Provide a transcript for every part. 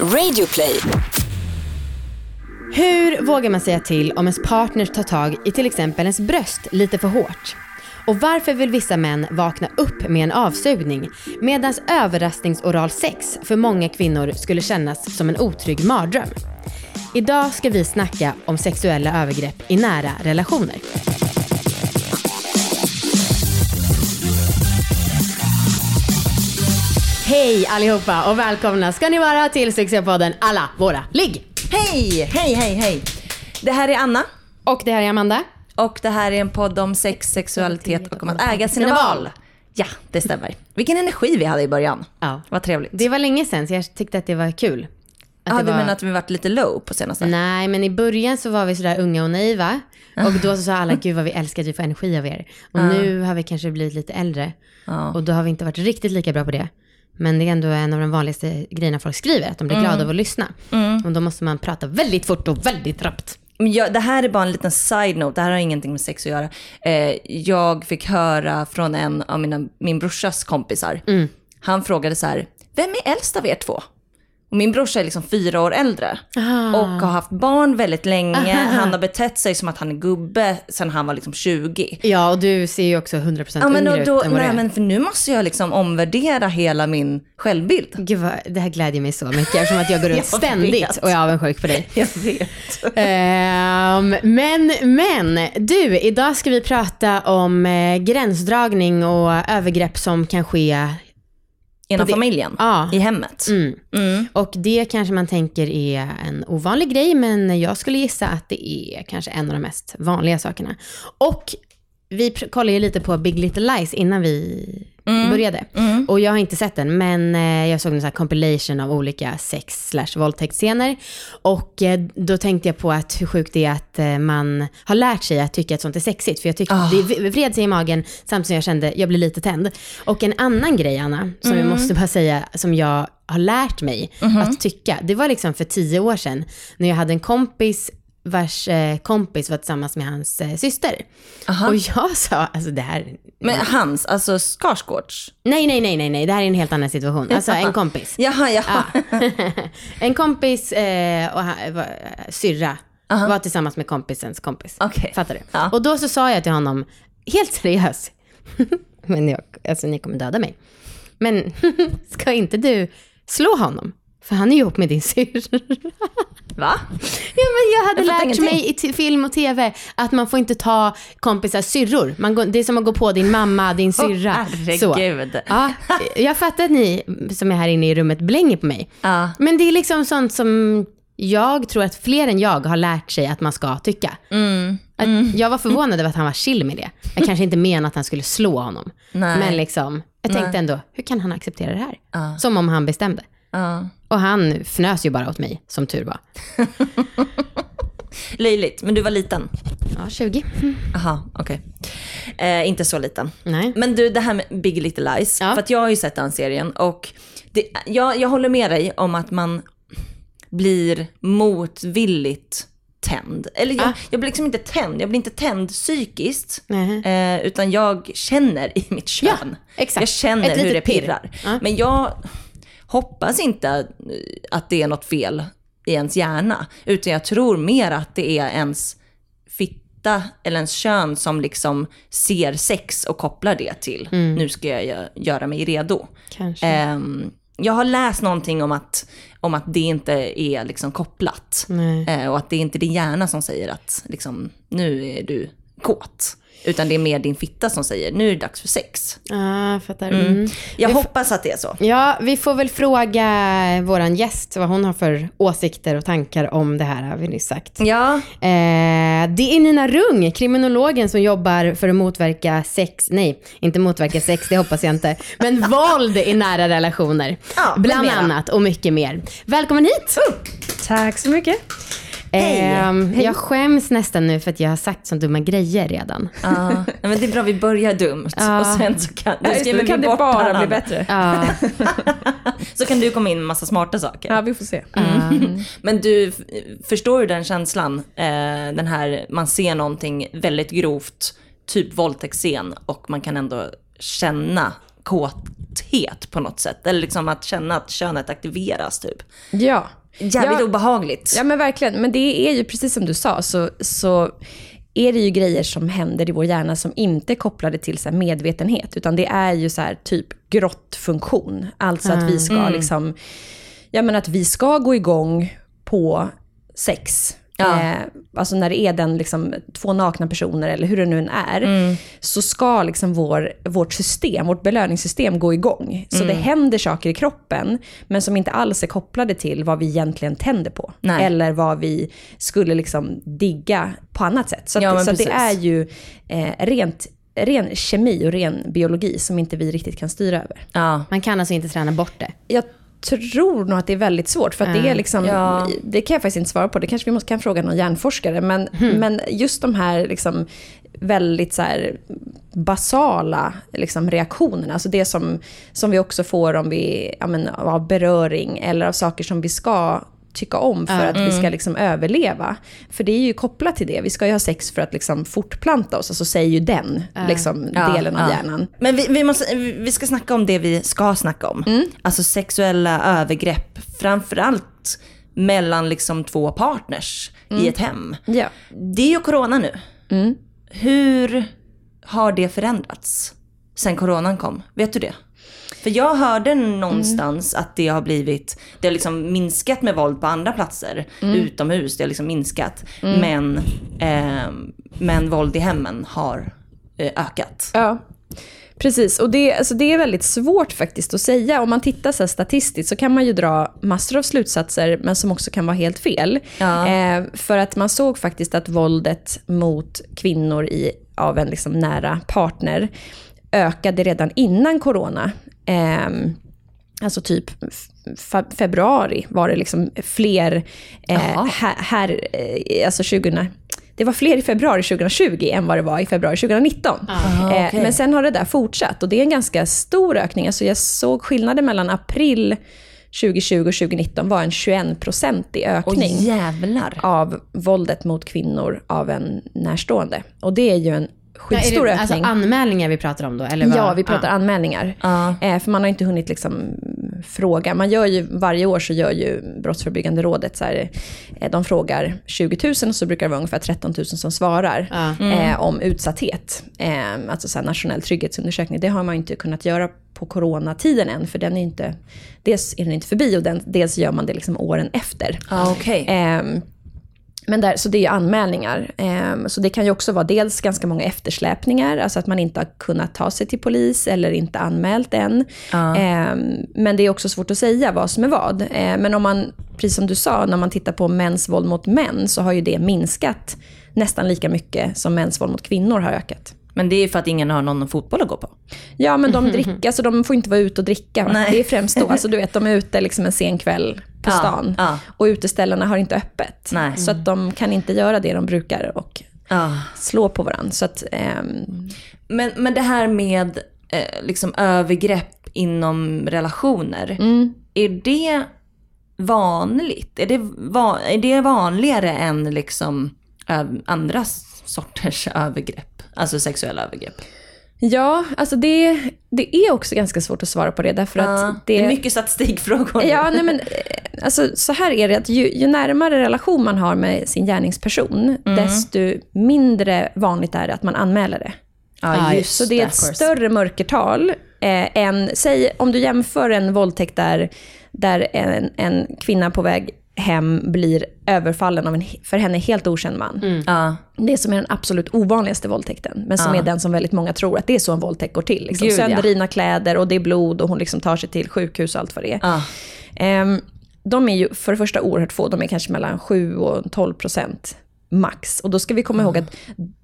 Radioplay. Hur vågar man säga till om ens partner tar tag i till exempel ens bröst lite för hårt? Och varför vill vissa män vakna upp med en avsugning medan överraskningsoral sex för många kvinnor skulle kännas som en otrygg mardröm? Idag ska vi snacka om sexuella övergrepp i nära relationer. Hej allihopa och välkomna ska ni vara till Sexualpodden Alla våra ligg. Hej, hej, hej, hej. Det här är Anna Och det här är Amanda. och det här är en podd om sex, sexualitet och om att äga sina val. Ja, det stämmer. Vilken energi vi hade i början. Ja. Vad trevligt. Det var länge sedan så jag tyckte att det var kul. Att det du var... menar att vi varit lite low på senaste? Nej, men i början så var vi sådär unga och naiva. Och då så sa alla, gud vad vi älskar att vi får energi av er. Och nu har vi kanske blivit lite äldre. Ja. Och då har vi inte varit riktigt lika bra på det. Men det är ändå en av de vanligaste grejerna folk skriver, att de blir glada av att lyssna. Och då måste man prata väldigt fort och väldigt rappt. Men jag, det här är bara en liten side-note, det här har ingenting med sex att göra. Eh, jag fick höra från en av mina, min brorsas kompisar. Han frågade så här, vem är äldst av er två? Och min brorsa är liksom fyra år äldre. Och har haft barn väldigt länge. Han har betett sig som att han är gubbe sedan han var liksom 20. Ja, och du ser ju också 100% Ja, men yngre och då, ut än vad nej, är. men för nu måste jag liksom omvärdera hela min självbild. Gud vad, det här glädjer mig så mycket eftersom att jag går runt Jag ständigt vet. och är avundsjuk på dig. Jag vet. Ehm, men, men, du, idag ska vi prata om eh, gränsdragning och övergrepp som kan ske. Inom det- familjen, Ja. i hemmet. Mm. Mm. Och det kanske man tänker är en ovanlig grej, men jag skulle gissa att det är kanske en av de mest vanliga sakerna. Och vi kollade ju lite på Big Little Lies innan vi började. Mm. Och jag har inte sett den, men eh, jag såg en sån compilation av olika sex slash våldtäktsscener. Och eh, då tänkte jag på att hur sjukt det är att eh, man har lärt sig att tycka att sånt är sexigt. För jag tyckte, Ah. det vred sig i magen samtidigt som jag kände, jag blir lite tänd. Och en annan grej, Anna, som Mm. jag måste bara säga, som jag har lärt mig Mhm. att tycka. Det var liksom för tio år sedan, när jag hade en kompis vars eh, kompis var tillsammans med hans eh, syster. Aha. Och jag sa, alltså det här, Men hans, alltså Skarsgårds? nej, nej, nej, nej, nej, det här är en helt annan situation. Alltså en kompis. Jaha, jaha. en kompis eh, och var, syrra var tillsammans med kompisens kompis. Okej. Fattar du? Ja. Och då så sa jag till honom, helt seriöst, men jag, alltså ni kommer döda mig. Men ska inte du slå honom? För han är ihop med din syrra. Va? Ja, men jag hade Jag lärt mig i film och tv att man får inte ta kompisars syrror. Man går, det är som att gå på din mamma, din syrra. så. herregud. Ja, jag fattar att ni som är här inne i rummet blänger på mig. Ja. Men det är liksom sånt som jag tror att fler än jag har lärt sig att man ska tycka. Mm. Att Jag var förvånad över att han var chill med det. Jag kanske inte menade att han skulle slå honom. Nej. Men liksom, jag tänkte ändå, hur kan han acceptera det här? Ja. Som om han bestämde. Ja. Och han fnös ju bara åt mig, som tur var. Löjligt, men du var liten. Ja, 20. Aha, okej. Eh, inte så liten. Nej. Men du, det här med Big Little Lies. Ja. För att jag har ju sett den serien och det, jag, jag håller med dig om att man blir motvilligt tänd. Eller jag, Ah. jag blir liksom inte tänd, jag blir inte tänd psykiskt. Eh, utan jag känner i mitt kön. Ja, exakt. Jag känner Ett hur det pirrar. Ja. Men jag hoppas inte eh, att det är något fel i ens hjärna. Utan jag tror mer att det är ens fitta eller ens kön som liksom ser sex och kopplar det till Mm. nu ska jag gö- göra mig redo. Ehm, jag har läst någonting om att, om att det inte är liksom kopplat. Eh, och att det är inte din hjärna som säger att liksom, nu är du kåt. Utan det är mer din fitta som säger nu är det dags för sex. Jag fattar. Mm. Jag Vi hoppas att det är så. Ja, vi får väl fråga våran gäst vad hon har för åsikter och tankar om det här, har vi nyss sagt. Ja, Eh, det är Nina Rung, kriminologen som jobbar för att motverka sex, nej, inte motverka sex, det hoppas jag inte, men våld i nära relationer. Ja, Bland annat och mycket mer. Välkommen hit! Tack så mycket. Hej. Ehm, jag skäms nästan nu för att jag har sagt så dumma grejer redan. ja. Men det är bra, vi börjar dumt. Ja. Och sen så kan, Ja, just då kan vi det bara bli bättre. Ja, Så kan du komma in med massa smarta saker. Ja, vi får se. Men du, förstår du den känslan? Eh, den här, man ser någonting väldigt grovt, typ våldtäktsscen och man kan ändå känna kåthet på något sätt. Eller liksom att känna att könet aktiveras typ. Ja. Jävligt ja. obehagligt. Ja men verkligen. Men det är ju precis som du sa, så, så är det ju grejer som händer i vår hjärna som inte är kopplade till så medvetenhet, utan det är ju så här typ grottfunktion. Alltså att vi ska liksom, ja men att vi ska gå igång på sex. Ja. Eh, alltså när det är den liksom, två nakna personer eller hur det nu än är, så ska liksom vår, vårt system, vårt belöningssystem gå igång. Så det händer saker i kroppen, men som inte alls är kopplade till vad vi egentligen tänder på. Nej. Eller vad vi skulle liksom digga på annat sätt. Så, att, Ja, så att det är ju eh, rent, ren kemi och ren biologi som inte vi riktigt kan styra över. Ja. Man kan alltså inte träna bort det. Jag tror nog att det är väldigt svårt, för att det är liksom, Ja. det kan jag faktiskt inte svara på, det kanske vi måste, kan fråga någon hjärnforskare, men, men just de här liksom väldigt så här basala liksom reaktionerna, alltså det som, som vi också får om vi, ja, men, av beröring eller av saker som vi ska tycka om för att vi ska liksom överleva. För det är ju kopplat till det. Vi ska ju ha sex för att liksom fortplanta oss, alltså säger ju den liksom, delen av hjärnan. Men vi, vi, måste, vi ska snacka om det vi ska snacka om. Mm. Alltså sexuella övergrepp, framförallt mellan liksom två partners Mm. i ett hem. Ja. Det är ju corona nu. Mm. Hur har det förändrats sen coronan kom? Vet du det? För jag hörde någonstans att det har blivit, det har liksom minskat med våld på andra platser utomhus, det har liksom minskat. Men, eh, men våld i hemmen har eh, ökat. Ja, precis. Och det, alltså det är väldigt svårt faktiskt att säga. Om man tittar så statistiskt så kan man ju dra massor av slutsatser, men som också kan vara helt fel. Ja. Eh, för att man såg faktiskt att våldet mot kvinnor i, av en liksom nära partner ökade redan innan corona. Ehm, Alltså typ fe- februari var det liksom fler eh, här, här eh, alltså 2000, det var fler i februari 2020 än vad det var i februari 2019. Aha, Eh, okej. Men sen har det där fortsatt och det är en ganska stor ökning. Alltså jag såg skillnaden mellan april 2020 och 2019 var en 21-procentig Och ökning jävlar. av våldet mot kvinnor av en närstående. Och det är ju en Ja, skitstor det, ökning. alltså anmälningar vi pratar om då? Eller vad? Ja, vi pratar anmälningar. Ja. Eh, för man har inte hunnit liksom fråga. Man gör ju, varje år så gör ju Brottsförebyggande rådet så här, eh, de frågar 20 000 och så brukar det vara ungefär 13 000 som svarar Ja. eh, om utsatthet. Eh, alltså så här nationell trygghetsundersökning. Det har man inte kunnat göra på coronatiden än, för den är inte, dels är den inte förbi och den, dels gör man det liksom åren efter. Ja, okej. Men där, så det är ju anmälningar. Ehm, så det kan ju också vara dels ganska många eftersläpningar, alltså att man inte har kunnat ta sig till polis eller inte anmält än. Ja. Ehm, men det är också svårt att säga vad som är vad. Ehm, men om man, precis som du sa, när man tittar på mäns våld mot män så har ju det minskat nästan lika mycket som mäns våld mot kvinnor har ökat. Men det är ju för att ingen har någon fotboll att gå på. Ja, men de dricker, alltså de får inte vara ute och dricka. Det är främst då, alltså du vet, de är ute liksom en sen kväll på Ja, stan. ja. Och uteställena har inte öppet. Nej. Så att de kan inte göra det de brukar och Ja. slå på varandra. Så att, ehm, Men, men det här med eh, liksom övergrepp inom relationer. Är det vanligt? Är det, va, är det vanligare än liksom andra sorters övergrepp? Alltså sexuella övergrepp? Ja, alltså det, det är också ganska svårt att svara på det. Därför Ja, att det det, är mycket statistikfrågor. Ja, nej men, eh, alltså, så här är det att ju, ju närmare relation man har med sin gärningsperson, Mm. desto mindre vanligt är det att man anmäler det. ja, just Så det är ett större mörkertal eh, än, säg om du jämför en våldtäkt där, där en, en kvinna på väg hem blir överfallen av en för henne helt okänd man. Ja, Det som är den absolut ovanligaste våldtäkten, men som Ja. är den som väldigt många tror att det är så en våldtäkt går till. Liksom. Gud, ja. Sönderrivna kläder och det är blod och hon liksom tar sig till sjukhus och allt vad det är. ja. Ehm, de är ju för det första oerhört få, de är kanske mellan 7 och 12 procent max. Och då ska vi komma ihåg att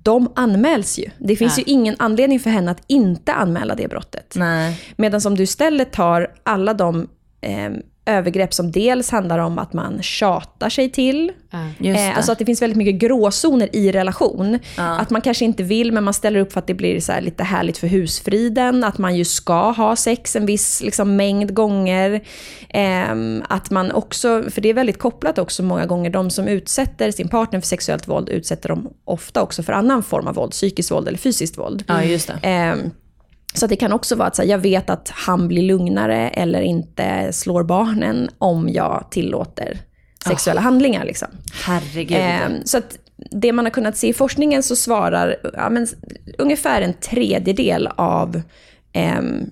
de anmäls ju. Det finns Ja. ju ingen anledning för henne att inte anmäla det brottet. Nej. Medan om du istället tar alla de ehm, övergrepp som dels handlar om att man tjatar sig till, Ja. Just det. Eh, alltså att det finns väldigt mycket gråzoner i relation. Att man kanske inte vill, men man ställer upp för att det blir så här lite härligt för husfriden. Att man ju ska ha sex en viss liksom, mängd gånger. Ehm, att man också, för det är väldigt kopplat också många gånger, de som utsätter sin partner för sexuellt våld utsätter dem ofta också för annan form av våld, psykiskt våld eller fysiskt våld. ja, just det. Ehm, Så det kan också vara att här, jag vet att han blir lugnare eller inte slår barnen om jag tillåter sexuella handlingar. Liksom. Herregud. Ehm, så att det man har kunnat se i forskningen så svarar ja, men, ungefär en tredjedel av ehm,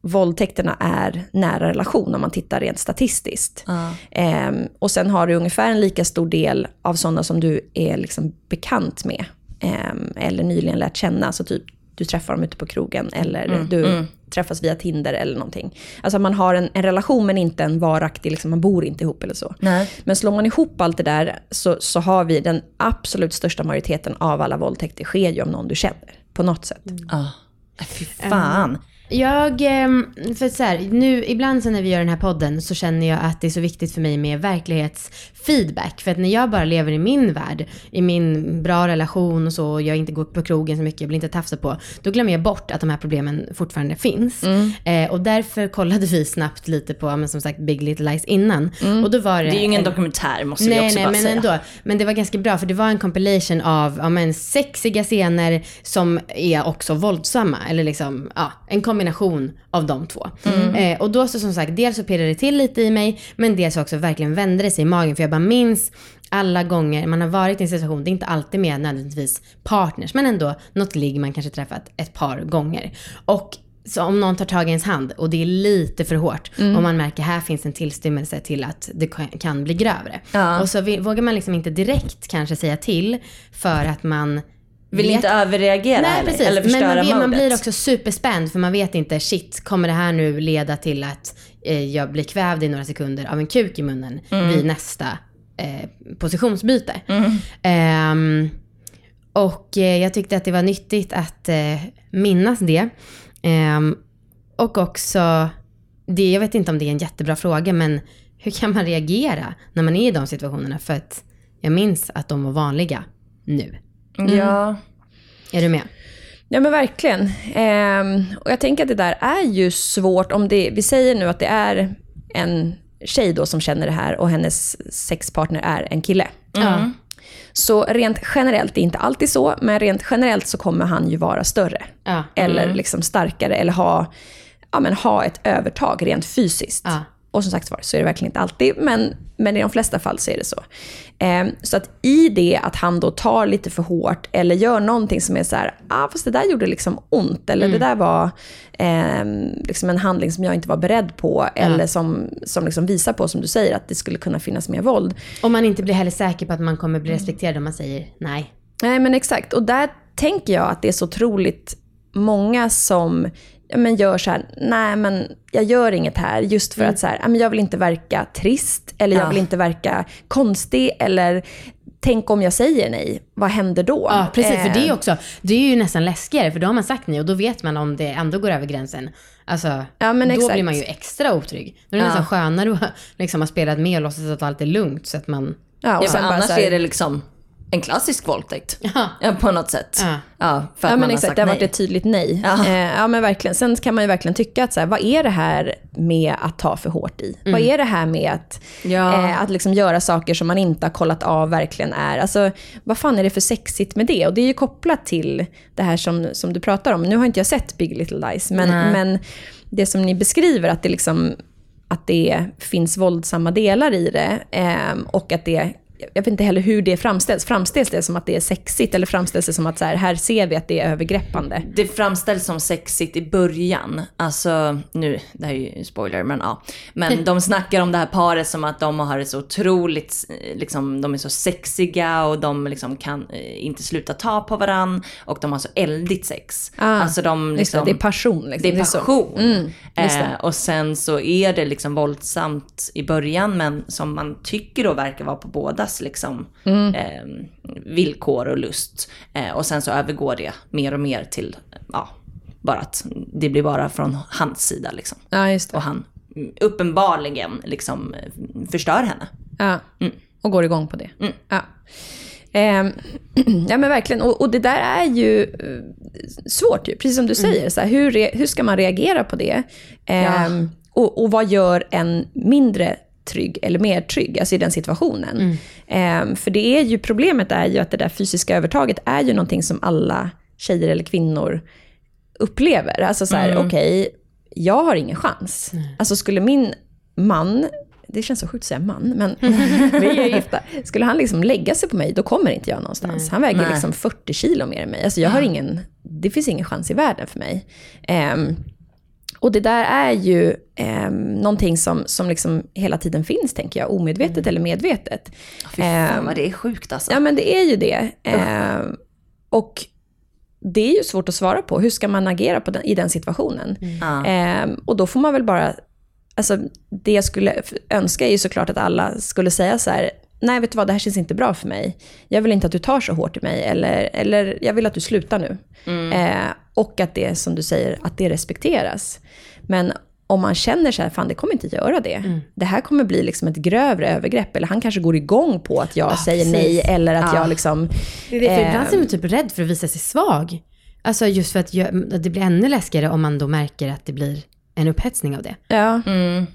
våldtäkterna är nära relation om man tittar rent statistiskt. Ehm, och sen har du ungefär en lika stor del av sådana som du är liksom bekant med. ehm, eller nyligen lärt känna. Så typ du träffar dem ute på krogen eller du träffas via Tinder eller någonting. Alltså man har en, en relation men inte en varaktig, liksom, man bor inte ihop eller så. Nej. Men slår man ihop allt det där så, så har vi den absolut största majoriteten av alla våldtäkter sker ju om någon du känner. På något sätt. Ja. Äh, Fy fan. Jag, ehm, för så här, nu ibland så när vi gör den här podden så känner jag att det är så viktigt för mig med verklighetsfeedback. För att när jag bara lever i min värld, i min bra relation och så, och jag inte går på krogen så mycket, jag blir inte tafsad på, då glömmer jag bort att de här problemen fortfarande finns. Eh, och därför kollade vi snabbt lite på, men som sagt, Big Little Lies innan. Och då var det, Det är ju ingen en- dokumentär måste vi Nej, också nej, bara men säga. ändå. Men det var ganska bra för det var en compilation av ja, men, sexiga scener som är också våldsamma. Eller liksom, ja, en kombination av de två. Eh, och då så som sagt, dels så pirrade det till lite i mig, men dels så också verkligen vände det sig i magen. För jag bara minns alla gånger man har varit i en situation, det är inte alltid med nödvändigtvis partners, men ändå något ligg man kanske träffat ett par gånger. Och så om någon tar tag i ens hand och det är lite för hårt och man märker här finns en tillstymmelse till att det kan, bli grövre. Ja. Och så vågar man liksom inte direkt kanske säga till för att man Vill vet- inte överreagera Nej heller, precis, eller men förstöra man, blir- man blir också superspänd för man vet inte, shit, kommer det här nu leda till att eh, jag blir kvävd i några sekunder av en kuk i munnen Mm. vid nästa eh, positionsbyte. Ehm, och eh, jag tyckte att det var nyttigt att eh, minnas det. Ehm, och också, det, jag vet inte om det är en jättebra fråga, men hur kan man reagera när man är i de situationerna? För att jag minns att de var vanliga nu. Ja. Är du med? Ja men verkligen. Ehm, och jag tänker att det där är ju svårt om det, vi säger nu att det är en tjej då som känner det här och hennes sexpartner är en kille. Ja. Så rent generellt, det är inte alltid så, men rent generellt så kommer han ju vara större. Ja. Eller liksom starkare, eller ha, ja, men ha ett övertag rent fysiskt. Ja. Och som sagt var, så är det verkligen inte alltid, men, men i de flesta fall så är det så. Ehm, så att i det att han då tar lite för hårt, eller gör någonting som är så här, ah, fast det där gjorde liksom ont, eller det där var ehm, liksom en handling som jag inte var beredd på, eller som, som liksom visar på, som du säger, att det skulle kunna finnas mer våld. Om man inte blir heller säker på att man kommer bli respekterad om man säger nej. Nej men exakt, och där tänker jag att det är så otroligt många som ja, men gör så här, nej men jag gör inget här just för att så här, jag vill inte verka trist eller jag Ja. vill inte verka konstig eller tänk om jag säger nej, vad händer då? Ja, precis. För det är Eh, också, det är ju nästan läskigare för då har man sagt nej och då vet man om det ändå går över gränsen. Alltså, Ja, men då exakt. blir man ju extra otrygg. Då är det Ja. nästan skönare att liksom, ha spelat med och låtsas att allt är lugnt så att man... Ja, och Ja, annars så här- är det liksom en klassisk våldtäkt. Ja. På något sätt. Ja. Ja, för att Ja man men har exakt, sagt det har nej. varit ett tydligt nej. Ja. Eh, ja men verkligen. Sen kan man ju verkligen tycka att så här, vad är det här med att ta för hårt i? Vad är det här med att, Ja. eh, att liksom göra saker som man inte har kollat av verkligen är? Alltså, vad fan är det för sexigt med det? Och det är ju kopplat till det här som, som du pratar om. Nu har inte jag sett Big Little Lies, men, Nej. men det som ni beskriver, att det liksom att det finns våldsamma delar i det eh, och att det jag vet inte heller hur det framställs. Framställs det som att det är sexigt eller framställs det som att så här, här ser vi att det är övergreppande? Det framställs som sexigt i början. Alltså, nu, det här är ju spoiler, men ja. Men de snackar om det här paret som att de har det så otroligt, eh, liksom, de är så sexiga och de liksom kan eh, inte sluta ta på varann och de har så eldigt sex. Ah, alltså de Just det, liksom, det är passion. Liksom. Det är passion. Mm, eh, och sen så är det liksom våldsamt i början men som man tycker då verkar vara på bådas liksom, Mm. eh, villkor och lust. Eh, och sen så övergår det mer och mer till, ja, bara att det blir bara från hans sida liksom. Ja, just det. Och han mm, uppenbarligen liksom eh, förstör henne. Ja. Och går igång på det. Mm. Ja. Ehm, ja men verkligen, och, och det där är ju eh, svårt ju, precis som du säger. Så här, hur, re, hur ska man reagera på det? Ehm, och, och vad gör en mindre trygg eller mer trygg, alltså i den situationen? Ehm, för det är ju, problemet är ju att det där fysiska övertaget är ju någonting som alla tjejer eller kvinnor upplever. Alltså så här, Mm. okej, jag har ingen chans. Alltså skulle min man, det känns så sjukt att säga man, men vi är gifta. Skulle han liksom lägga sig på mig, då kommer inte jag någonstans. Han väger Nej. liksom 40 kilo mer än mig. Alltså jag har ingen, det finns ingen chans i världen för mig. Ehm, och det där är ju eh, någonting som, som liksom hela tiden finns, tänker jag, omedvetet eller medvetet. Fy fan Ehm, vad det är sjukt alltså. Ja, men det är ju det. Eh, och det är ju svårt att svara på. Hur ska man agera på den, i den situationen? Ja. Eh, och då får man väl bara... Alltså, det jag skulle önska är ju såklart att alla skulle säga så här, nej vet du vad, det här känns inte bra för mig. Jag vill inte att du tar så hårt i mig, eller, eller jag vill att du slutar nu. Eh, och att det, som du säger, att det respekteras. Men om man känner så här, fan det kommer inte göra det. Det här kommer bli liksom ett grövre övergrepp. Eller han kanske går igång på att jag säger precis. nej. Eller att jag liksom... Det är det, för eh, ibland är man typ rädd för att visa sig svag. Alltså just för att det blir ännu läskigare om man då märker att det blir en upphetsning av det. Ja. Mm.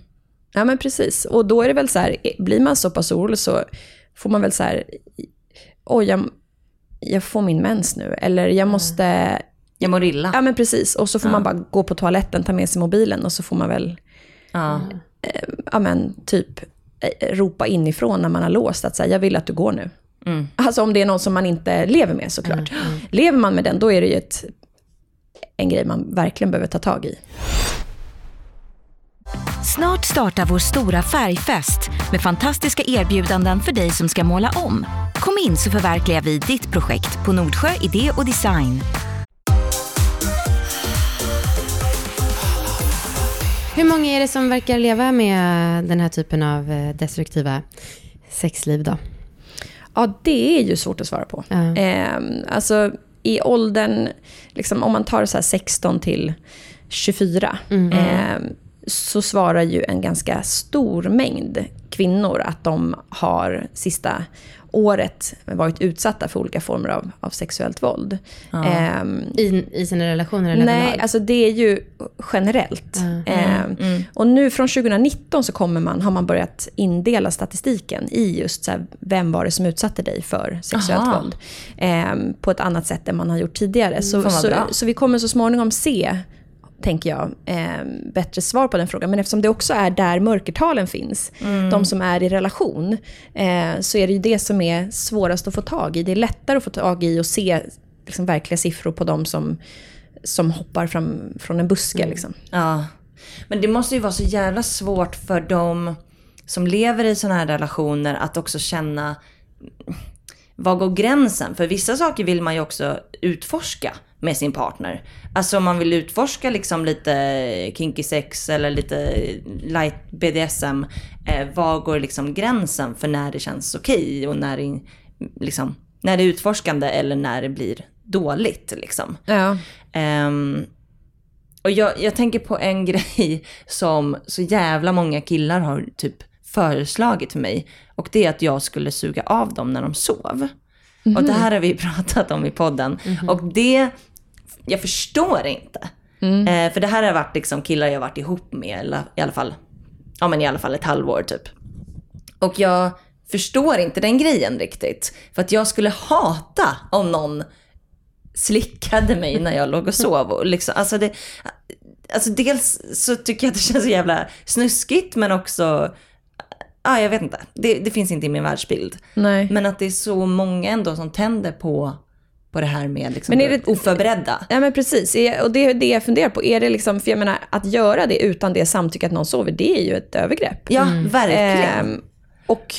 Ja, men precis. Och då är det väl så här, blir man så pass orolig så får man väl så här, oj, jag, jag får min mens nu. Eller jag måste, Jag mår illa. ja men precis. Och så får man bara gå på toaletten, ta med sig mobilen och så får man väl, Ja. ja men typ eh, ropa inifrån när man har låst att säga, jag vill att du går nu. Mm. Alltså om det är någon som man inte lever med såklart. Lever man med den, då är det ju ett, en grej man verkligen behöver ta tag i. Snart startar vår stora färgfest med fantastiska erbjudanden för dig som ska måla om. Kom in så förverkligar vi ditt projekt på Nordsjö Idé och Design. Hur många är det som verkar leva med den här typen av eh, destruktiva sexliv då? Ja, det är ju svårt att svara på. Ja. Eh, alltså i åldern, liksom, om man tar så här 16 till 24, eh, så svarar ju en ganska stor mängd kvinnor att de har sista året varit utsatta för olika former av, av sexuellt våld. Ehm, I, I sina relationer eller Nej, alltså det är ju generellt. Eh, Och nu från 2019 så kommer man, har man börjat indela statistiken i just så här, vem var det som utsatte dig för sexuellt Aha. våld. Eh, på ett annat sätt än man har gjort tidigare. Så, vad så, bra. så vi kommer så småningom se tänker jag, eh, bättre svar på den frågan. Men eftersom det också är där mörkertalen finns, de som är i relation, eh, så är det ju det som är svårast att få tag i. Det är lättare att få tag i och se liksom, verkliga siffror på de som, som hoppar fram från en buske. Liksom. Ja. Men det måste ju vara så jävla svårt för de som lever i sådana här relationer att också känna var går gränsen? För vissa saker vill man ju också utforska med sin partner. Alltså om man vill utforska liksom lite kinky sex eller lite light BDSM. Eh, var går liksom gränsen för när det känns okej och när det, liksom, när det är utforskande eller när det blir dåligt liksom. Ja. Ehm, och jag, jag tänker på en grej som så jävla många killar har typ föreslagit för mig. Och det är att jag skulle suga av dem när de sov. Och det här har vi pratat om i podden. Och det, jag förstår inte. Eh, för det här har varit liksom killar jag varit ihop med, eller i alla fall, ja men i alla fall ett halvår typ. Och jag förstår inte den grejen riktigt. För att jag skulle hata om någon slickade mig när jag låg och sov. Och liksom, alltså, det, alltså dels så tycker jag att det känns så jävla snuskigt men också, ja jag vet inte. Det, det finns inte i min världsbild. Nej. Men att det är så många ändå som tänder på, på det här med liksom Men är det- oförberedda. Ja men precis, och det är det jag funderar på. Är det liksom, för jag menar, att göra det utan det samtycke att någon sover, det är ju ett övergrepp. Ja, verkligen. Ehm, och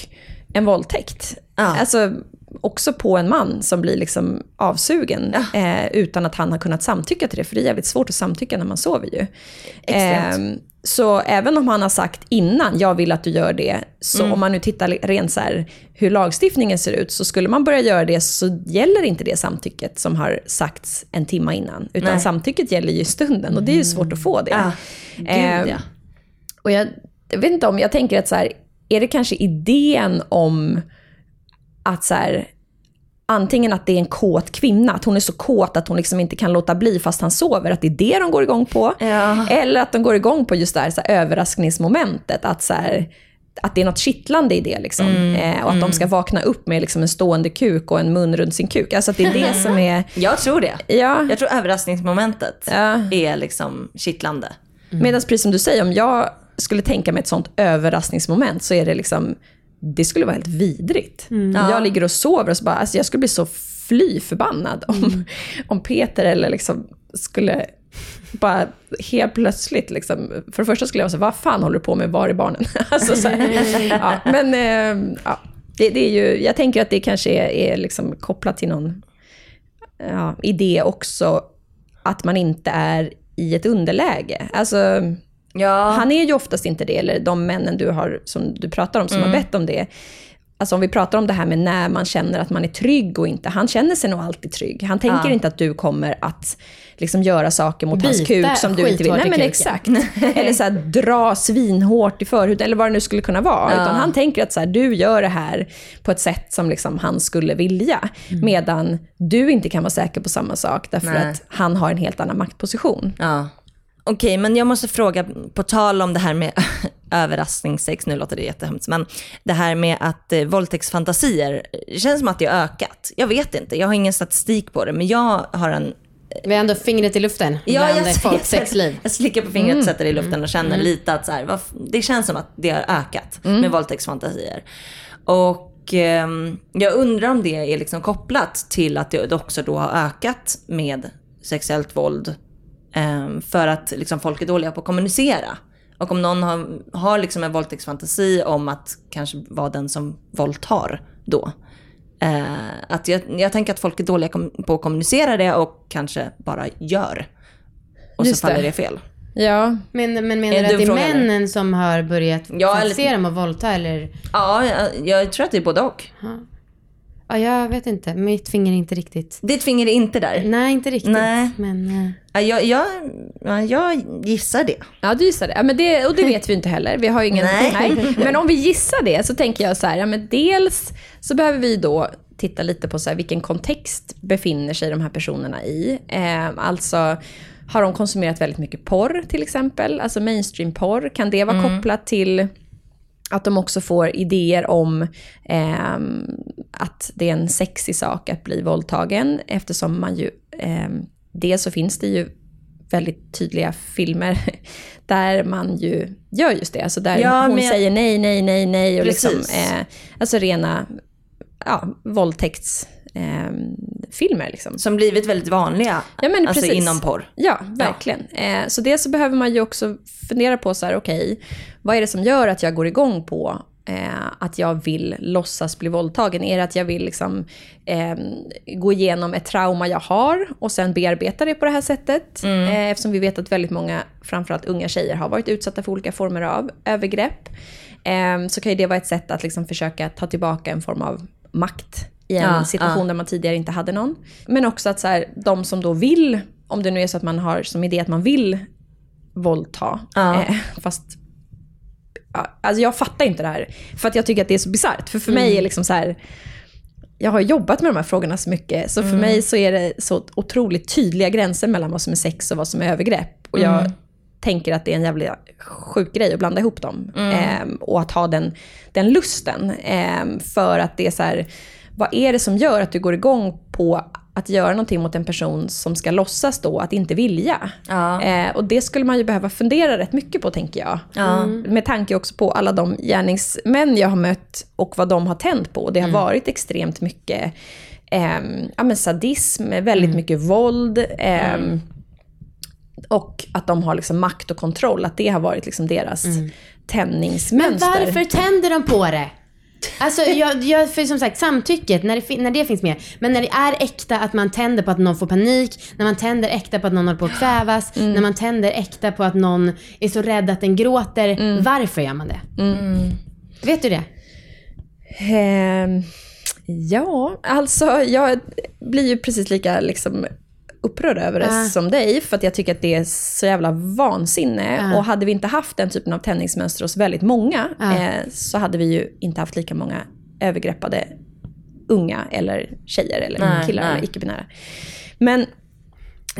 en våldtäkt. Ja. Alltså också på en man som blir liksom avsugen eh, utan att han har kunnat samtycka till det. För det är jävligt svårt att samtycka när man sover ju. Extremt. Ehm, så även om han har sagt innan, jag vill att du gör det, så Mm. om man nu tittar rent så här, hur lagstiftningen ser ut, så skulle man börja göra det så gäller inte det samtycket som har sagts en timme innan. Utan Nej. samtycket gäller ju i stunden och det är ju svårt att få det. Ja, gud ja. och jag, jag vet inte om, jag tänker att så här, är det kanske idén om att så här, antingen att det är en kåt kvinna, att hon är så kåt att hon liksom inte kan låta bli fast han sover, att det är det de går igång på. Ja. Eller att de går igång på just det här, så här överraskningsmomentet, att så här, att det är något kittlande i det. Liksom. eh, och att de ska vakna upp med liksom, en stående kuk och en mun runt sin kuk. Alltså det är det som är... Jag tror det. Ja. Jag tror överraskningsmomentet Ja. är liksom kittlande. Medan precis som du säger, om jag skulle tänka mig ett sånt överraskningsmoment så är det liksom, det skulle vara helt vidrigt. Jag ligger och sover och så bara, alltså jag skulle bli så fly förbannad om, om Peter eller liksom skulle bara helt plötsligt, liksom, för det första skulle jag säga, vad fan håller du på med, var är barnen? alltså, så här, ja, men eh, ja, det, det är ju, jag tänker att det kanske är, är liksom kopplat till någon ja, idé också, att man inte är i ett underläge. Alltså, Ja. han är ju oftast inte det, eller de männen du har, som du pratar om, som Mm. har bett om det. Alltså om vi pratar om det här med när man känner att man är trygg och inte. Han känner sig nog alltid trygg. Han tänker Ja. inte att du kommer att liksom göra saker mot hans Bita kuk som du inte vill. Nej men exakt. eller så här, dra svinhårt i förhuden, eller vad det nu skulle kunna vara. Ja. Utan han tänker att så här, du gör det här på ett sätt som liksom han skulle vilja. Mm. Medan du inte kan vara säker på samma sak, därför Nej. att han har en helt annan maktposition. Ja. Okej, men jag måste fråga, på tal om det här med överraskningssex, nu låter det jättehemskt, men det här med att eh, våldtäktsfantasier, det känns som att det har ökat. Jag vet inte, jag har ingen statistik på det, men jag har en... Vi har ändå fingret i luften bland jag, folks sexliv. jag slickar på fingret, sätter det i luften och känner lite att så här, det känns som att det har ökat med våldtäktsfantasier. Och ehm, jag undrar om det är liksom kopplat till att det också då har ökat med sexuellt våld för att liksom folk är dåliga på att kommunicera. Och om någon har, har liksom en våldtäktsfantasi om att kanske vara den som våldtar då. Eh, att jag, jag tänker att folk är dåliga på att kommunicera det och kanske bara gör. Och Just så faller det. det fel. Ja, Men, men Är menar det du att det är frågar, eller? männen som har börjat Ja, fantisera om att våldta eller? Ja, jag, jag tror att det är både och. Ja, jag vet inte. Mitt finger är inte riktigt. Ditt finger är inte där. Nej, inte riktigt. Nej. Men, eh, Ja, Jag, jag, ja, jag gissar det. Ja, du gissar det. Ja, men det. Och det vet vi inte heller. Vi har ju ingen... Nej. Men om vi gissar det så tänker jag så här, ja, men dels så behöver vi då titta lite på så här, vilken kontext befinner sig de här personerna i. Eh, alltså, har de konsumerat väldigt mycket porr till exempel? Alltså mainstream-porr. Kan det vara kopplat till att de också får idéer om ehm, att det är en sexig sak att bli våldtagen eftersom man ju, ehm, dels så finns det ju väldigt tydliga filmer där man ju gör just det. Alltså där Ja, hon men säger nej, nej, nej, nej och liksom, eh, alltså rena ja, våldtäktsfilmer liksom. Som blivit väldigt vanliga Ja, men alltså precis. inom porr. Ja, verkligen. Eh, så dels så behöver man ju också fundera på så här, okej, vad är det som gör att jag går igång på eh, att jag vill låtsas bli våldtagen? Är det att jag vill liksom, eh, gå igenom ett trauma jag har och sen bearbeta det på det här sättet? Eh, eftersom vi vet att väldigt många, framförallt unga tjejer, har varit utsatta för olika former av övergrepp. Eh, så kan ju det vara ett sätt att liksom försöka ta tillbaka en form av makt i en Ja, situation där man tidigare inte hade någon. Men också att så här, de som då vill, om det nu är så att man har som idé att man vill våldta, Ja. eh, fast ja, alltså jag fattar inte det här. För att jag tycker att det är så bisarrt. För för mig är liksom så här, jag har jobbat med de här frågorna så mycket, så för mig så är det så otroligt tydliga gränser mellan vad som är sex och vad som är övergrepp. Och jag tänker att det är en jävla sjuk grej att blanda ihop dem. Ehm, och att ha den, den lusten. Ehm, för att det är så här, vad är det som gör att du går igång på att göra någonting mot en person som ska låtsas då att inte vilja? Ja. Eh, och det skulle man ju behöva fundera rätt mycket på tänker jag. Ja. Med tanke också på alla de gärningsmän jag har mött och vad de har tänt på. Det har varit extremt mycket ehm, ja, men sadism, väldigt mycket våld. ehm, Och att de har liksom makt och kontroll, att det har varit liksom deras Men tändningsmönster. varför tänder de på det? Alltså, jag, jag, för som sagt, samtycket, när det, när det finns med. Men när det är äkta att man tänder på att någon får panik, när man tänder äkta på att någon håller på att kvävas, när man tänder äkta på att någon är så rädd att den gråter. Varför gör man det? Vet du det? Ehm, ja, alltså jag blir ju precis lika liksom upprörd över det Ja. som dig, för att jag tycker att det är så jävla vansinne. Ja. Och hade vi inte haft den typen av tändningsmönster hos väldigt många, Ja. eh, så hade vi ju inte haft lika många övergreppade unga eller tjejer eller Nej, killar nej. eller icke-binära. Men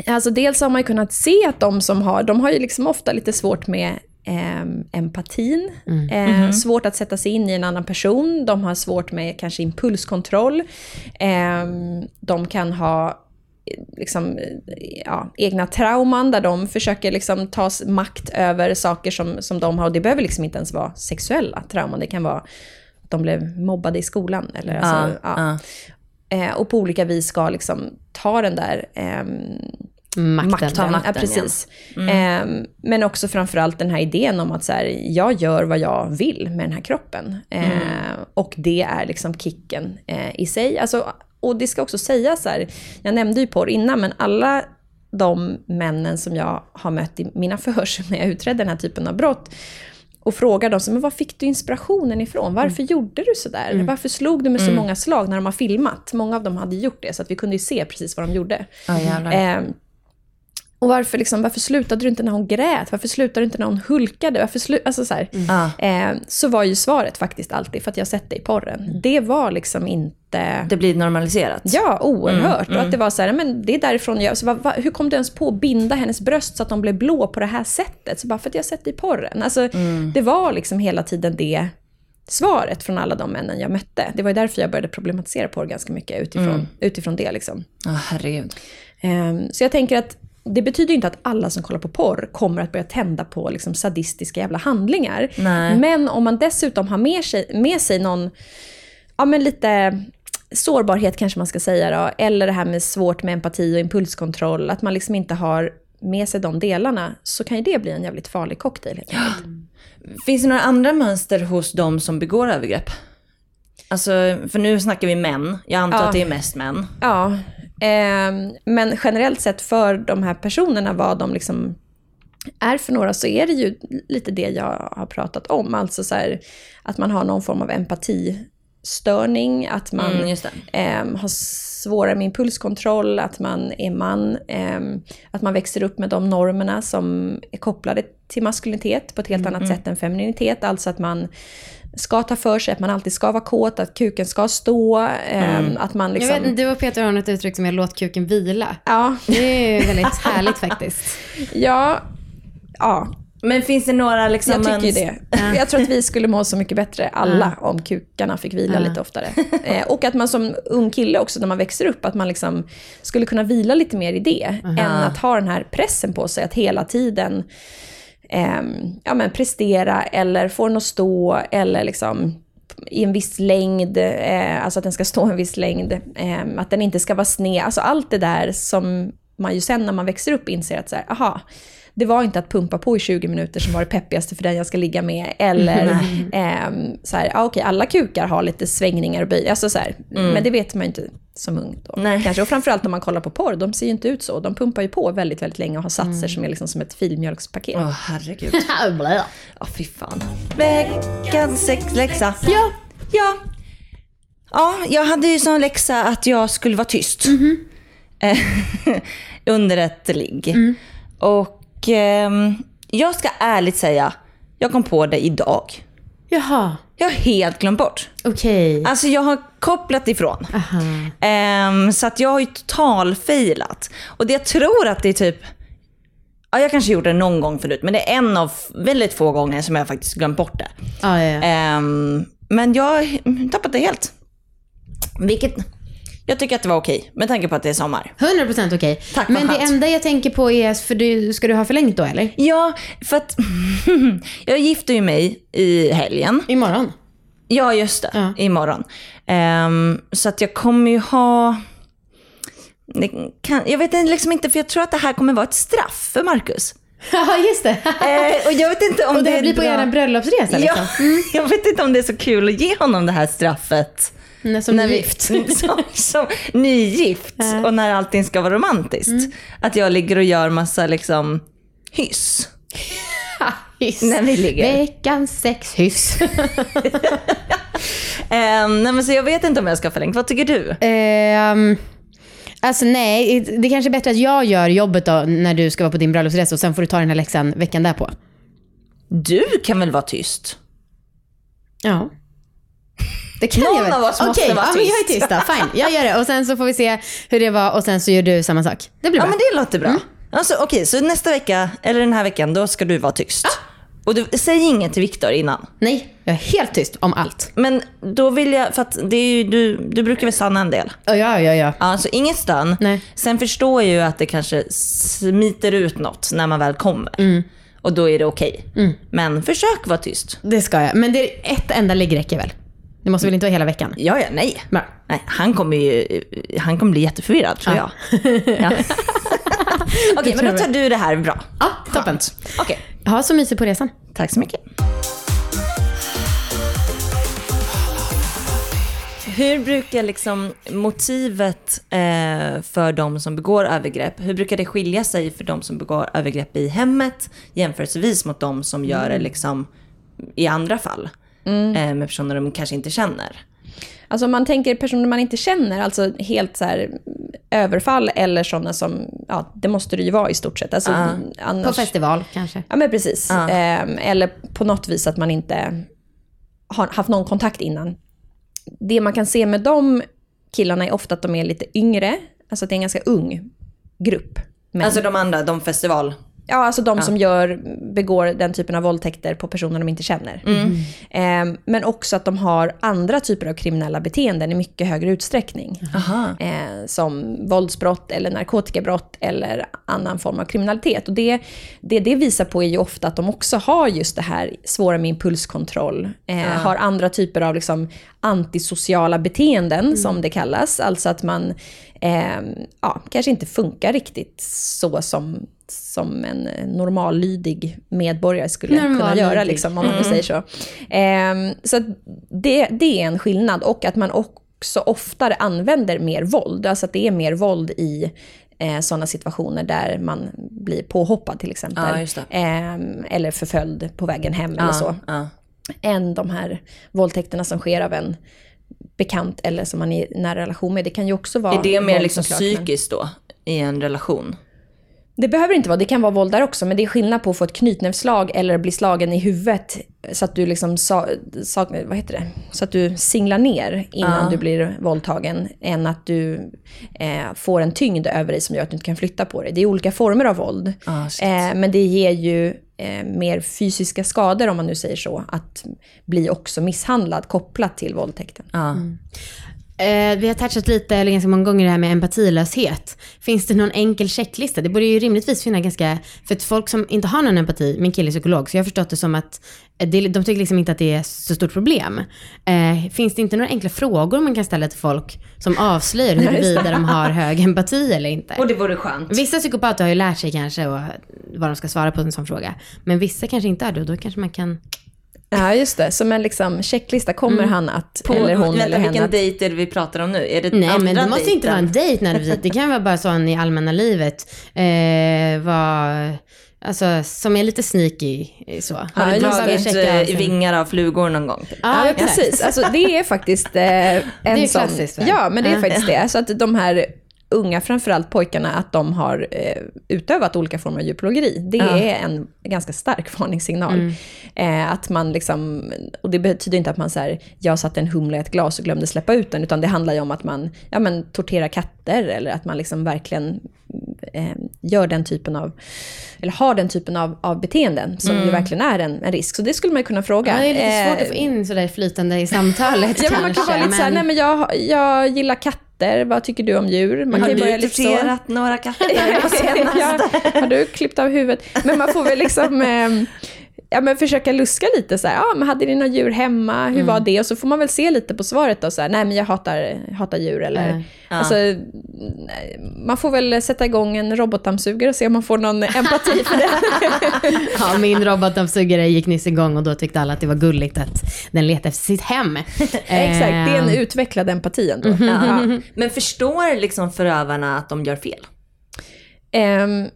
alltså dels har man ju kunnat se att de som har, de har ju liksom ofta lite svårt med eh, empatin. Eh, Svårt att sätta sig in i en annan person. De har svårt med kanske impulskontroll. Eh, de kan ha liksom, eh, ja, egna trauman där de försöker liksom ta makt över saker som, som de har. Och det behöver liksom inte ens vara sexuella trauman. Det kan vara att de blev mobbade i skolan. Eller, alltså, Ja, ja. Eh, och på olika vis ska liksom ta den där ehm, Makten. makten. Makten, precis. Ehm, men också framförallt den här idén om att så här, jag gör vad jag vill med den här kroppen. Ehm, Och det är liksom kicken eh, i sig. Alltså, och det ska också sägas så här, jag nämnde ju porr innan, men alla de männen som jag har mött i mina förhörs när jag utredde den här typen av brott, och frågar dem så, men var fick du inspirationen ifrån? Varför gjorde du sådär? Varför slog du med så många slag när de har filmat? Många av dem hade gjort det, så att vi kunde ju se precis vad de gjorde. Jävlar. Och varför, liksom, varför slutade du inte när hon grät? Varför slutade du inte när hon hulkade? Varför slu- alltså, så, här, Ja. Ehm, så var ju svaret faktiskt alltid, för att jag sett det i porren. Det var liksom inte... Det blir normaliserat. Ja, oerhört. Och att det var så här, men det är därifrån jag... Så, va, va, hur kom du ens på att binda hennes bröst så att de blev blå på det här sättet? Så bara, för att jag sett det i porren. Alltså, Det var liksom hela tiden det svaret från alla de männen jag mötte. Det var ju därför jag började problematisera porr ganska mycket utifrån, utifrån det. Liksom. Ja, herregud. Ehm, Så jag tänker att det betyder inte att alla som kollar på porr kommer att börja tända på liksom sadistiska jävla handlingar. Nej. Men om man dessutom har med sig, med sig någon, ja men lite sårbarhet kanske man ska säga då, eller det här med svårt med empati och impulskontroll, att man liksom inte har med sig de delarna, så kan ju det bli en jävligt farlig cocktail helt enkelt. Finns det några andra mönster hos de som begår övergrepp? Alltså, för nu snackar vi män. Jag antar Ja. att det är mest män. Ja, men generellt sett för de här personerna, vad de liksom är för några, så är det ju lite det jag har pratat om. Alltså så här, att man har någon form av empatistörning, att man Mm, ehm, har svårare med impulskontroll, att man är man, ehm, att man växer upp med de normerna som är kopplade till maskulinitet på ett helt Mm, annat sätt än femininitet. Alltså att man ska ta för sig, att man alltid ska vara kåt, att kuken ska stå, ehm, Mm. att man Jag liksom... vet, du och Peter har ett uttryck som är låt kuken vila. Ja, Det är väldigt härligt faktiskt. ja, ja, Men finns det några liksom... jag tycker ju det. Jag tror att vi skulle må så mycket bättre alla om kukarna fick vila lite oftare. Eh, och att man som ung kille också när man växer upp, att man liksom skulle kunna vila lite mer i det. Än att ha den här pressen på sig att hela tiden ehm, ja, men prestera eller få den att stå eller liksom i en viss längd, eh, alltså att den ska stå en viss längd, eh, att den inte ska vara sned. Alltså allt det där som man ju sen när man växer upp inser att så här, aha, det var inte att pumpa på i 20 minuter som var det peppigaste för den jag ska ligga med. Eller ehm, så här, ah, okej, alla kukar har lite svängningar och böj. Alltså så här, Men det vet man ju inte som ung då. Nej. Kanske. Och framförallt om man kollar på porr, de ser ju inte ut så. De pumpar ju på väldigt, väldigt länge och har satser som är liksom som ett filmjölkspaket. Åh herregud. Ja, fy fan. Veckans sexläxa. Ja. Ja. Ja, jag hade ju som läxa att jag skulle vara tyst. Eh, Under ett ligg. Och ehm, jag ska ärligt säga, jag kom på det idag. Jaha, Jag har helt glömt bort. okej. Alltså jag har kopplat ifrån. Ehm, så att jag har ju totalfailat. Och det jag tror att det är typ, ja jag kanske gjorde det någon gång förut, men det är en av väldigt få gånger som jag faktiskt glömt bort det. Ja, ja, ja. Ehm, men jag har tappat det helt. Vilket, jag tycker att det var okej, med tanke på att det är sommar. 100% okej. Tack, Men det enda jag tänker på är, för du, ska du ha förlängt då eller? Ja, för att jag gifter ju mig i helgen. Imorgon? Ja, just det. Ja. Imorgon. Ehm, så att jag kommer ju ha... Det kan, jag vet liksom inte, för jag tror att det här kommer vara ett straff för Marcus. Ja, just det. Eh, och jag vet inte om Och det är blir på er bröllopsresa liksom? Ja, jag vet inte om det är så kul att ge honom det här straffet. Mm, Som när vi- gift. Som, som nygift och när allting ska vara romantiskt. Mm. Att jag ligger och gör massa liksom hyss. Hyss. När vi ligger. Veckans sexhyss. Ehm, nej, men så jag vet inte om jag ska förlängt. Vad tycker du? Ehm, alltså nej, det kanske är bättre att jag gör jobbet då när du ska vara på din bröllopsresa och sen får du ta den här läxan veckan därpå. Du kan väl vara tyst? Ja. Det kan Någon jag väl? av oss måste Okej, vara ja, men jag är tyst. då. Fine, jag gör det. Och sen så får vi se hur det var och sen så gör du samma sak. Det blir Ja bra. men det låter bra. Alltså, Okej, så nästa vecka, eller den här veckan, då ska du vara tyst. Och du, säg inget till Viktor innan. Nej, jag är helt tyst om allt. Men då vill jag, för att det är ju, du, du brukar väl stanna en del? Ja, ja, ja. Ja, så inget stön. Nej. Sen förstår jag ju att det kanske smiter ut något när man väl kommer. Och då är det okej. Men försök vara tyst. Det ska jag. Men det är ett enda ligg räcker väl? Det måste väl inte vara hela veckan? Ja, ja, nej. Bra. nej han kommer ju, han kommer bli jätteförvirrad tror Ja. jag. Ja. Okej, men då tar du det här bra. Ja, toppen. Okej, Ha så mysigt på resan. tack så mycket. Hur brukar liksom motivet eh, för de som begår övergrepp, hur brukar det skilja sig för de som begår övergrepp i hemmet jämförelsevis mot de som gör det liksom i andra fall? Eh, med personer de kanske inte känner. Alltså om man tänker personer man inte känner, alltså helt så här överfall eller sådana som, ja det måste det ju vara i stort sett. Alltså, annars, På festival kanske. Ja men precis. Ehm, eller på något vis att man inte har haft någon kontakt innan. Det man kan se med de killarna är ofta att de är lite yngre, alltså att det är en ganska ung grupp. män. Alltså de andra, de festival... Ja, alltså de som gör, begår den typen av våldtäkter på personer de inte känner. Ehm, men också att de har andra typer av kriminella beteenden i mycket högre utsträckning. Aha. Eh, som våldsbrott eller narkotikabrott eller annan form av kriminalitet. Och det, det det visar på är ju ofta att de också har just det här svåra med impulskontroll. Eh, Har andra typer av liksom antisociala beteenden som det kallas. Alltså att man eh, ja, kanske inte funkar riktigt så som, som en normallydig medborgare skulle kunna Normallydig. göra, liksom, om man nu säger så. Eh, så det, det är en skillnad. Och att man också oftare använder mer våld. Alltså att det är mer våld i eh, sådana situationer där man blir påhoppad till exempel. Ja. Eh, eller förföljd på vägen hem eller så. Ja. Än de här våldtäkterna som sker av en bekant eller som man är i nära relation med. Det kan ju också vara Är det mer liksom såklart, men- psykiskt då? I en relation? Det behöver inte vara, det kan vara våld där också, men det är skillnad på att få ett knytnävsslag eller bli slagen i huvudet så att du liksom, sa, sa, vad heter det? Så att du singlar ner innan Ja. du blir våldtagen, än att du eh, får en tyngd över dig som gör att du inte kan flytta på dig. Det är olika former av våld. Shit. eh, men det ger ju eh, mer fysiska skador, om man nu säger så, att bli också misshandlad kopplat till våldtäkten. Ja. Eh, vi har touchat lite, eller ganska många gånger, det här med empatilöshet. Finns det någon enkel checklista? Det borde ju rimligtvis finnas ganska, för att folk som inte har någon empati, min kille är psykolog, så jag har förstått det som att eh, det, de tycker liksom inte att det är så stort problem. Eh, finns det inte några enkla frågor man kan ställa till folk som avslöjar huruvida de har hög empati eller inte? Och det vore skönt. Vissa psykopater har ju lärt sig kanske och vad de ska svara på en sån fråga. Men vissa kanske inte har det och då kanske man kan... Ja, just det. Som en liksom checklista, kommer han att, På, eller hon vänta, eller henne vilken att dejt är det vi pratar om nu? Är det Nej andra men det måste inte vara en dejt nödvändigtvis. Det kan vara bara sån i allmänna livet. Eh, vad, alltså som är lite sneaky eh, så. Har Ja, du just dragit checka eh, vingar av flugor någon gång? Typ? Ja, Ja, precis. Alltså, det är faktiskt eh, en är sån... klassiskt, va? Ja, men det är Ja. faktiskt det. Så att de här unga, framförallt pojkarna, att de har eh, utövat olika former av djurplågeri. Det Ja. är en ganska stark varningssignal. Mm. Eh, att man liksom, och det betyder inte att man så här, jag satte en humla i ett glas och glömde släppa ut den, utan det handlar ju om att man ja, men, torterar katter, eller att man liksom verkligen eh, gör den typen av, eller har den typen av, av beteenden, som ju verkligen är en, en risk. Så det skulle man ju kunna fråga. Mm. Ja, det är lite svårt Eh, att få in sådär flytande i samtalet Ja, men kanske. man kan vara lite såhär, nej men jag, jag gillar katter, vad tycker du om djur? Man Har kan du så. torterat några katter på senaste? ja, har du klippt av huvudet? Men man får väl liksom eh, ja, men försöka luska lite så här, ja men hade ni några djur hemma, hur var det? Och så får man väl se lite på svaret då, så här, nej men jag hatar, hatar djur eller, Mm. alltså, nej, man får väl sätta igång en robotdammsugare och se om man får någon empati för det. Ja, min robotdammsugare gick nyss igång och då tyckte alla att det var gulligt att den letade efter sitt hem. Exakt, det är en Eh, utvecklad empati ändå. Ja. Ja. Men förstår liksom förövarna att de gör fel? Ehm,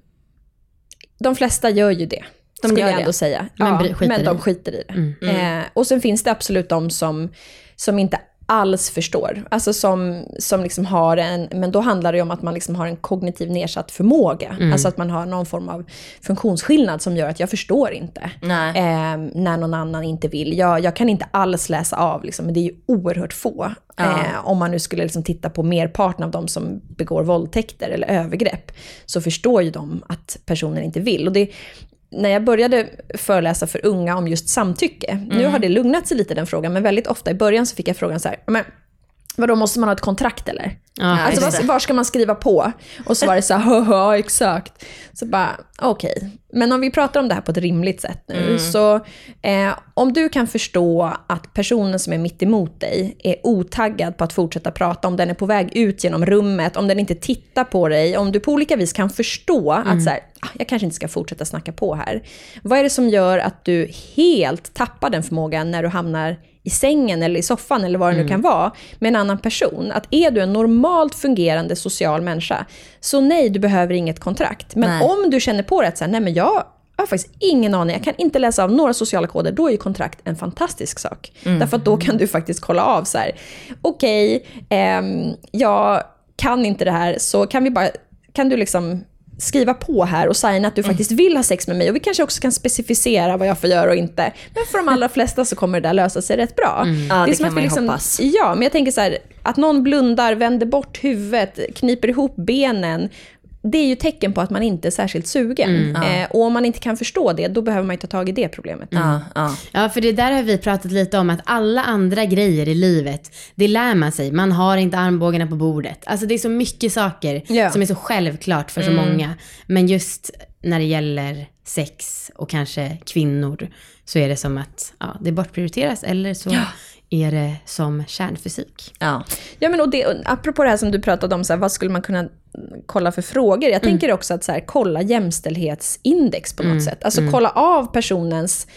de flesta gör ju det. De skulle gör jag det. ändå säga. Men ja, skiter men de det. skiter i det. Eh, och sen finns det absolut de som, som inte alls förstår. Alltså som, som liksom har en, men då handlar det ju om att man liksom har en kognitiv nedsatt förmåga. Alltså att man har någon form av funktionsskillnad som gör att jag förstår inte. Eh, när någon annan inte vill. Jag, jag kan inte alls läsa av, liksom, men det är ju oerhört få. Ja. Eh, om man nu skulle liksom titta på merparten av de som begår våldtäkter eller övergrepp, så förstår ju de att personen inte vill. Och det, när jag började föreläsa för unga om just samtycke, nu har det lugnat sig lite den frågan, men väldigt ofta i början så fick jag frågan så här, vadå måste man ha ett kontrakt eller? Ja, alltså var, var ska man skriva på? Och så var det så här, ja exakt. Så bara, okej. Men om vi pratar om det här på ett rimligt sätt nu, så eh, om du kan förstå att personen som är mitt emot dig är otaggad på att fortsätta prata, om den är på väg ut genom rummet, om den inte tittar på dig, om du på olika vis kan förstå att så här, ah, jag kanske inte ska fortsätta snacka på här. Vad är det som gör att du helt tappar den förmågan när du hamnar i sängen eller i soffan eller vad det nu kan vara med en annan person. Att är du en normalt fungerande social människa, så nej, du behöver inget kontrakt. Men Nej. om du känner på det att så här, nej men jag jag har faktiskt ingen aning, jag kan inte läsa av några sociala koder, då är ju kontrakt en fantastisk sak. Därför att då kan du faktiskt kolla av så här, okej, ehm, jag kan inte det här, så kan vi bara, kan du liksom skriva på här och signa att du faktiskt vill ha sex med mig. Och vi kanske också kan specificera vad jag får göra och inte. Men för de allra flesta så kommer det där lösa sig rätt bra. Ja, det är som kan att man ju hoppas. Ja, men jag tänker så här, att någon blundar, vänder bort huvudet, kniper ihop benen. Det är ju tecken på att man inte är särskilt sugen. eh, och om man inte kan förstå det, då behöver man ju ta tag i det problemet. Ja, ja. Ja, för det där har vi pratat lite om att alla andra grejer i livet, det lär man sig. Man har inte armbågarna på bordet. Alltså det är så mycket saker Ja. som är så självklart för så många. Men just när det gäller sex och kanske kvinnor så är det som att ja, det bortprioriteras eller så är det som kärnfysik. ja. Ja, men och det, apropå det här som du pratade om, så här, vad skulle man kunna kolla för frågor? Jag tänker också att så här, kolla jämställdhetsindex på något sätt. Alltså kolla av personens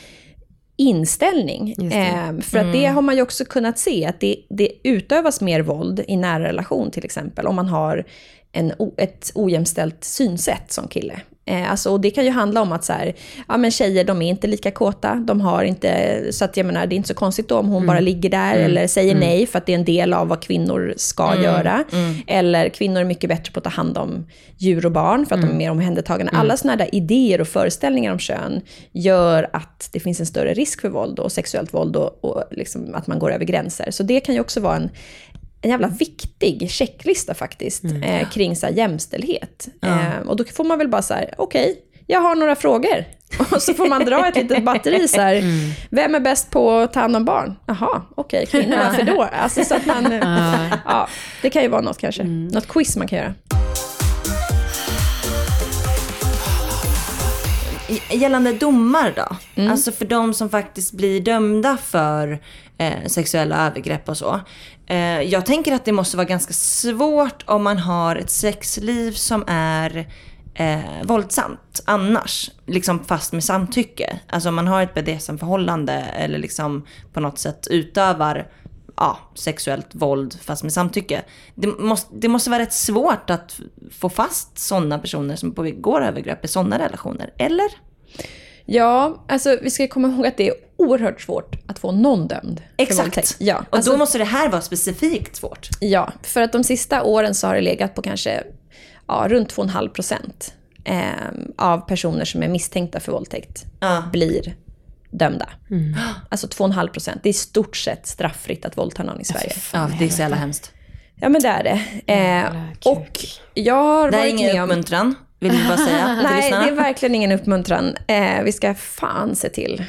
inställning. Eh, för att det har man ju också kunnat se, att det, det utövas mer våld i nära relation till exempel, om man har en, ett ojämställt synsätt som kille. Eh, alltså, och det kan ju handla om att så här, ja, men tjejer de är inte lika kåta, de har inte, så att jag menar det är inte så konstigt då om hon bara ligger där eller säger nej för att det är en del av vad kvinnor ska göra. Eller kvinnor är mycket bättre på att ta hand om djur och barn för att de är mer omhändertagande. Alla sådana där idéer och föreställningar om kön gör att det finns en större risk för våld och sexuellt våld och, och liksom att man går över gränser. Så det kan ju också vara en en jävla viktig checklista faktiskt, eh, kring så här, jämställdhet. Eh, och då får man väl bara så här, okej, jag har några frågor. Och så får man dra ett litet batteri så här, vem är bäst på att ta hand om barn? Jaha, okej, kvinnor, varför då? Alltså så att man, ja, det kan ju vara något kanske. Något quiz man kan göra. Gällande domar då? Mm. Alltså för de som faktiskt blir dömda för eh, sexuella övergrepp och så. Eh, jag tänker att det måste vara ganska svårt om man har ett sexliv som är eh, våldsamt annars. Liksom fast med samtycke. Alltså om man har ett BDSM-förhållande eller liksom på något sätt utövar ja, sexuellt våld fast med samtycke. Det måste, det måste vara rätt svårt att få fast sådana personer som begår övergrepp i sådana relationer. Eller? Ja, alltså vi ska komma ihåg att det är oerhört svårt att få någon dömd. Exakt. Ja, Och alltså, då måste det här vara specifikt svårt. Ja, för att de sista åren så har det legat på kanske ja, runt 2,5 procent eh, av personer som är misstänkta för våldtäkt Ja. blir dömda. Alltså 2,5 procent. Det är i stort sett strafffritt att våldta någon i Sverige. Ja, det är så jävla hemskt. Ja, men det är det. Eh, och jag har Det här är varit ingen med om... uppmuntran, vill vi bara säga till Nej, lyssnarna. det är verkligen ingen uppmuntran. Eh, vi ska fan se till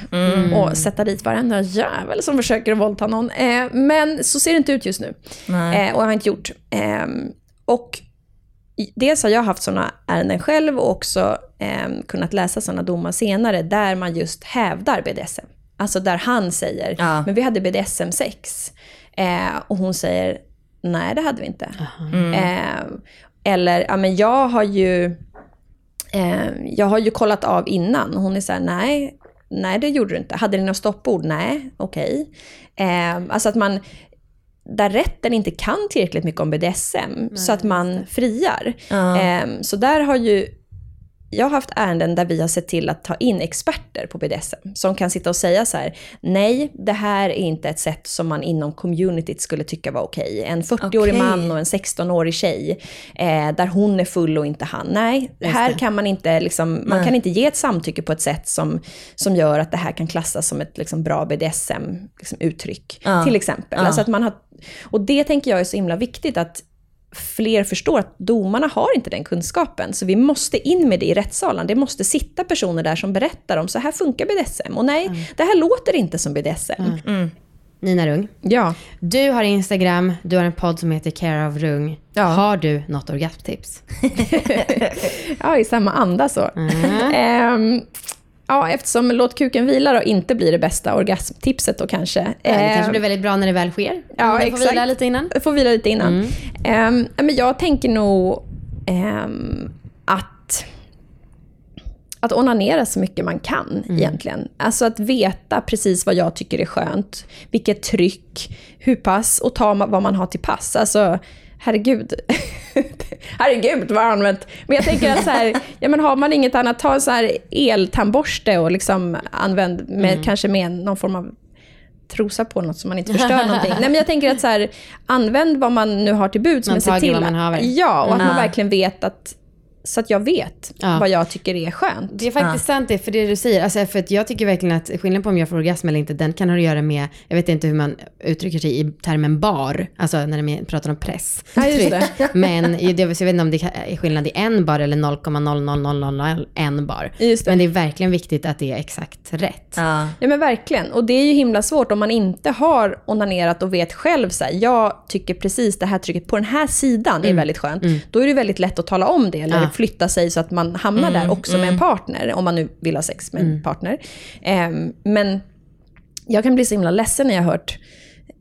och sätta dit varenda jävel som försöker våldta någon. Eh, men så ser det inte ut just nu. Nej. Eh, och jag har inte gjort. Eh, och dels har jag haft sådana ärenden själv och också eh, kunnat läsa sådana domar senare där man just hävdar BDSM. Alltså där han säger, Ja. men vi hade BDSM-sex. Eh, och hon säger, nej det hade vi inte. Eh, eller, ja men jag har ju eh, jag har ju kollat av innan hon är så här, nej, nej det gjorde du inte. Hade ni något stoppord? Nej, okej. Eh, alltså att man, där rätten inte kan tillräckligt mycket om BDSM, så att man friar. Ja. Eh, så där har ju jag har haft ärenden där vi har sett till att ta in experter på BDSM som kan sitta och säga så här, nej, det här är inte ett sätt som man inom communityt skulle tycka var okej. En 40-årig Okej. man och en 16-årig tjej, eh, där hon är full och inte han. Nej, här kan man inte, liksom, man Nej. kan inte ge ett samtycke på ett sätt som, som gör att det här kan klassas som ett liksom, bra BDSM-uttryck, Ja. till exempel. Ja. Alltså att man har, och det tänker jag är så himla viktigt att fler förstår att domarna har inte den kunskapen. Så vi måste in med det i rättssalen. Det måste sitta personer där som berättar om så här funkar BDSM. Och nej, det här låter inte som BDSM. Nina Rung, Ja. du har Instagram, du har en podd som heter Care of Rung. Ja. Har du något orgasmtips? ja, i samma anda så. Ehm, ja, eftersom låt kuken vila då inte blir det bästa orgasmtipset då kanske. Ja, det kanske Ehm, blir väldigt bra när det väl sker. Ja, du får exakt. vila lite innan. Får vila lite innan. Ehm, ja, men jag tänker nog ehm, att, att onanera så mycket man kan egentligen. Alltså att veta precis vad jag tycker är skönt, vilket tryck, hur pass och ta vad man har till pass. Alltså, herregud. herregud vad jag har använt. Men jag tänker att så här, ja, men har man inget annat, ta en så här eltandborste och liksom använd med, kanske med någon form av trosa på något så man inte förstör någonting. Nej, men jag tänker att så här, använd vad man nu har till buds. Man men se till att-. Ja, och att man verkligen vet att, så att jag vet Ja. vad jag tycker är skönt. Det är faktiskt sant det, för det du säger. Alltså, för jag tycker verkligen att skillnaden på om jag får orgasm eller inte, den kan ha att göra med, jag vet inte hur man uttrycker sig i termen bar, alltså när de pratar om press. Ja, just det. Men det, jag vet inte om det är skillnad i en bar eller 0,00001 bar. Just det. Men det är verkligen viktigt att det är exakt rätt. Ja. Ja men verkligen. Och det är ju himla svårt om man inte har onanerat och vet själv så här, jag tycker precis det här trycket på den här sidan är väldigt skönt. Då är det väldigt lätt att tala om det eller Flytta sig så att man hamnar där också med en partner, om man nu vill ha sex med en partner. Ehm, men jag kan bli så himla ledsen när jag har hört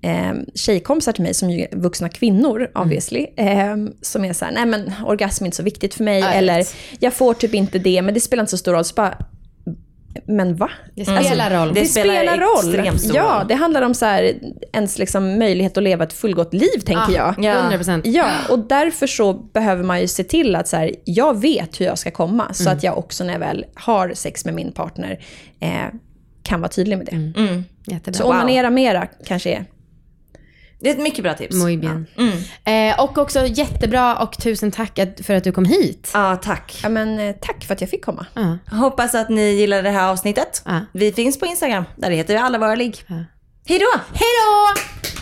eh, tjejkompisar till mig, som ju är vuxna kvinnor obviously, eh, som är så här, nej men orgasm är inte så viktigt för mig, vet. eller jag får typ inte det, men det spelar inte så stor roll. Så bara, men va? Det spelar roll. Det Det spelar roll. extremt stor ja, roll. det handlar om så här, ens liksom möjlighet att leva ett fullgott liv, tänker jag. Ja. 100 procent. Ja, och därför så behöver man ju se till att så här, jag vet hur jag ska komma, så att jag också när jag väl har sex med min partner eh, kan vara tydlig med det. Jättebra. Så onanera mera kanske är... Det är ett mycket bra tips. Muy bien. Eh, och också jättebra och tusen tack att, för att du kom hit. Ja, tack. Ja, men eh, tack för att jag fick komma. Ja. Hoppas att ni gillade det här avsnittet. Ja. Vi finns på Instagram, där heter vi alla våra ligg. Hej då! Hej då!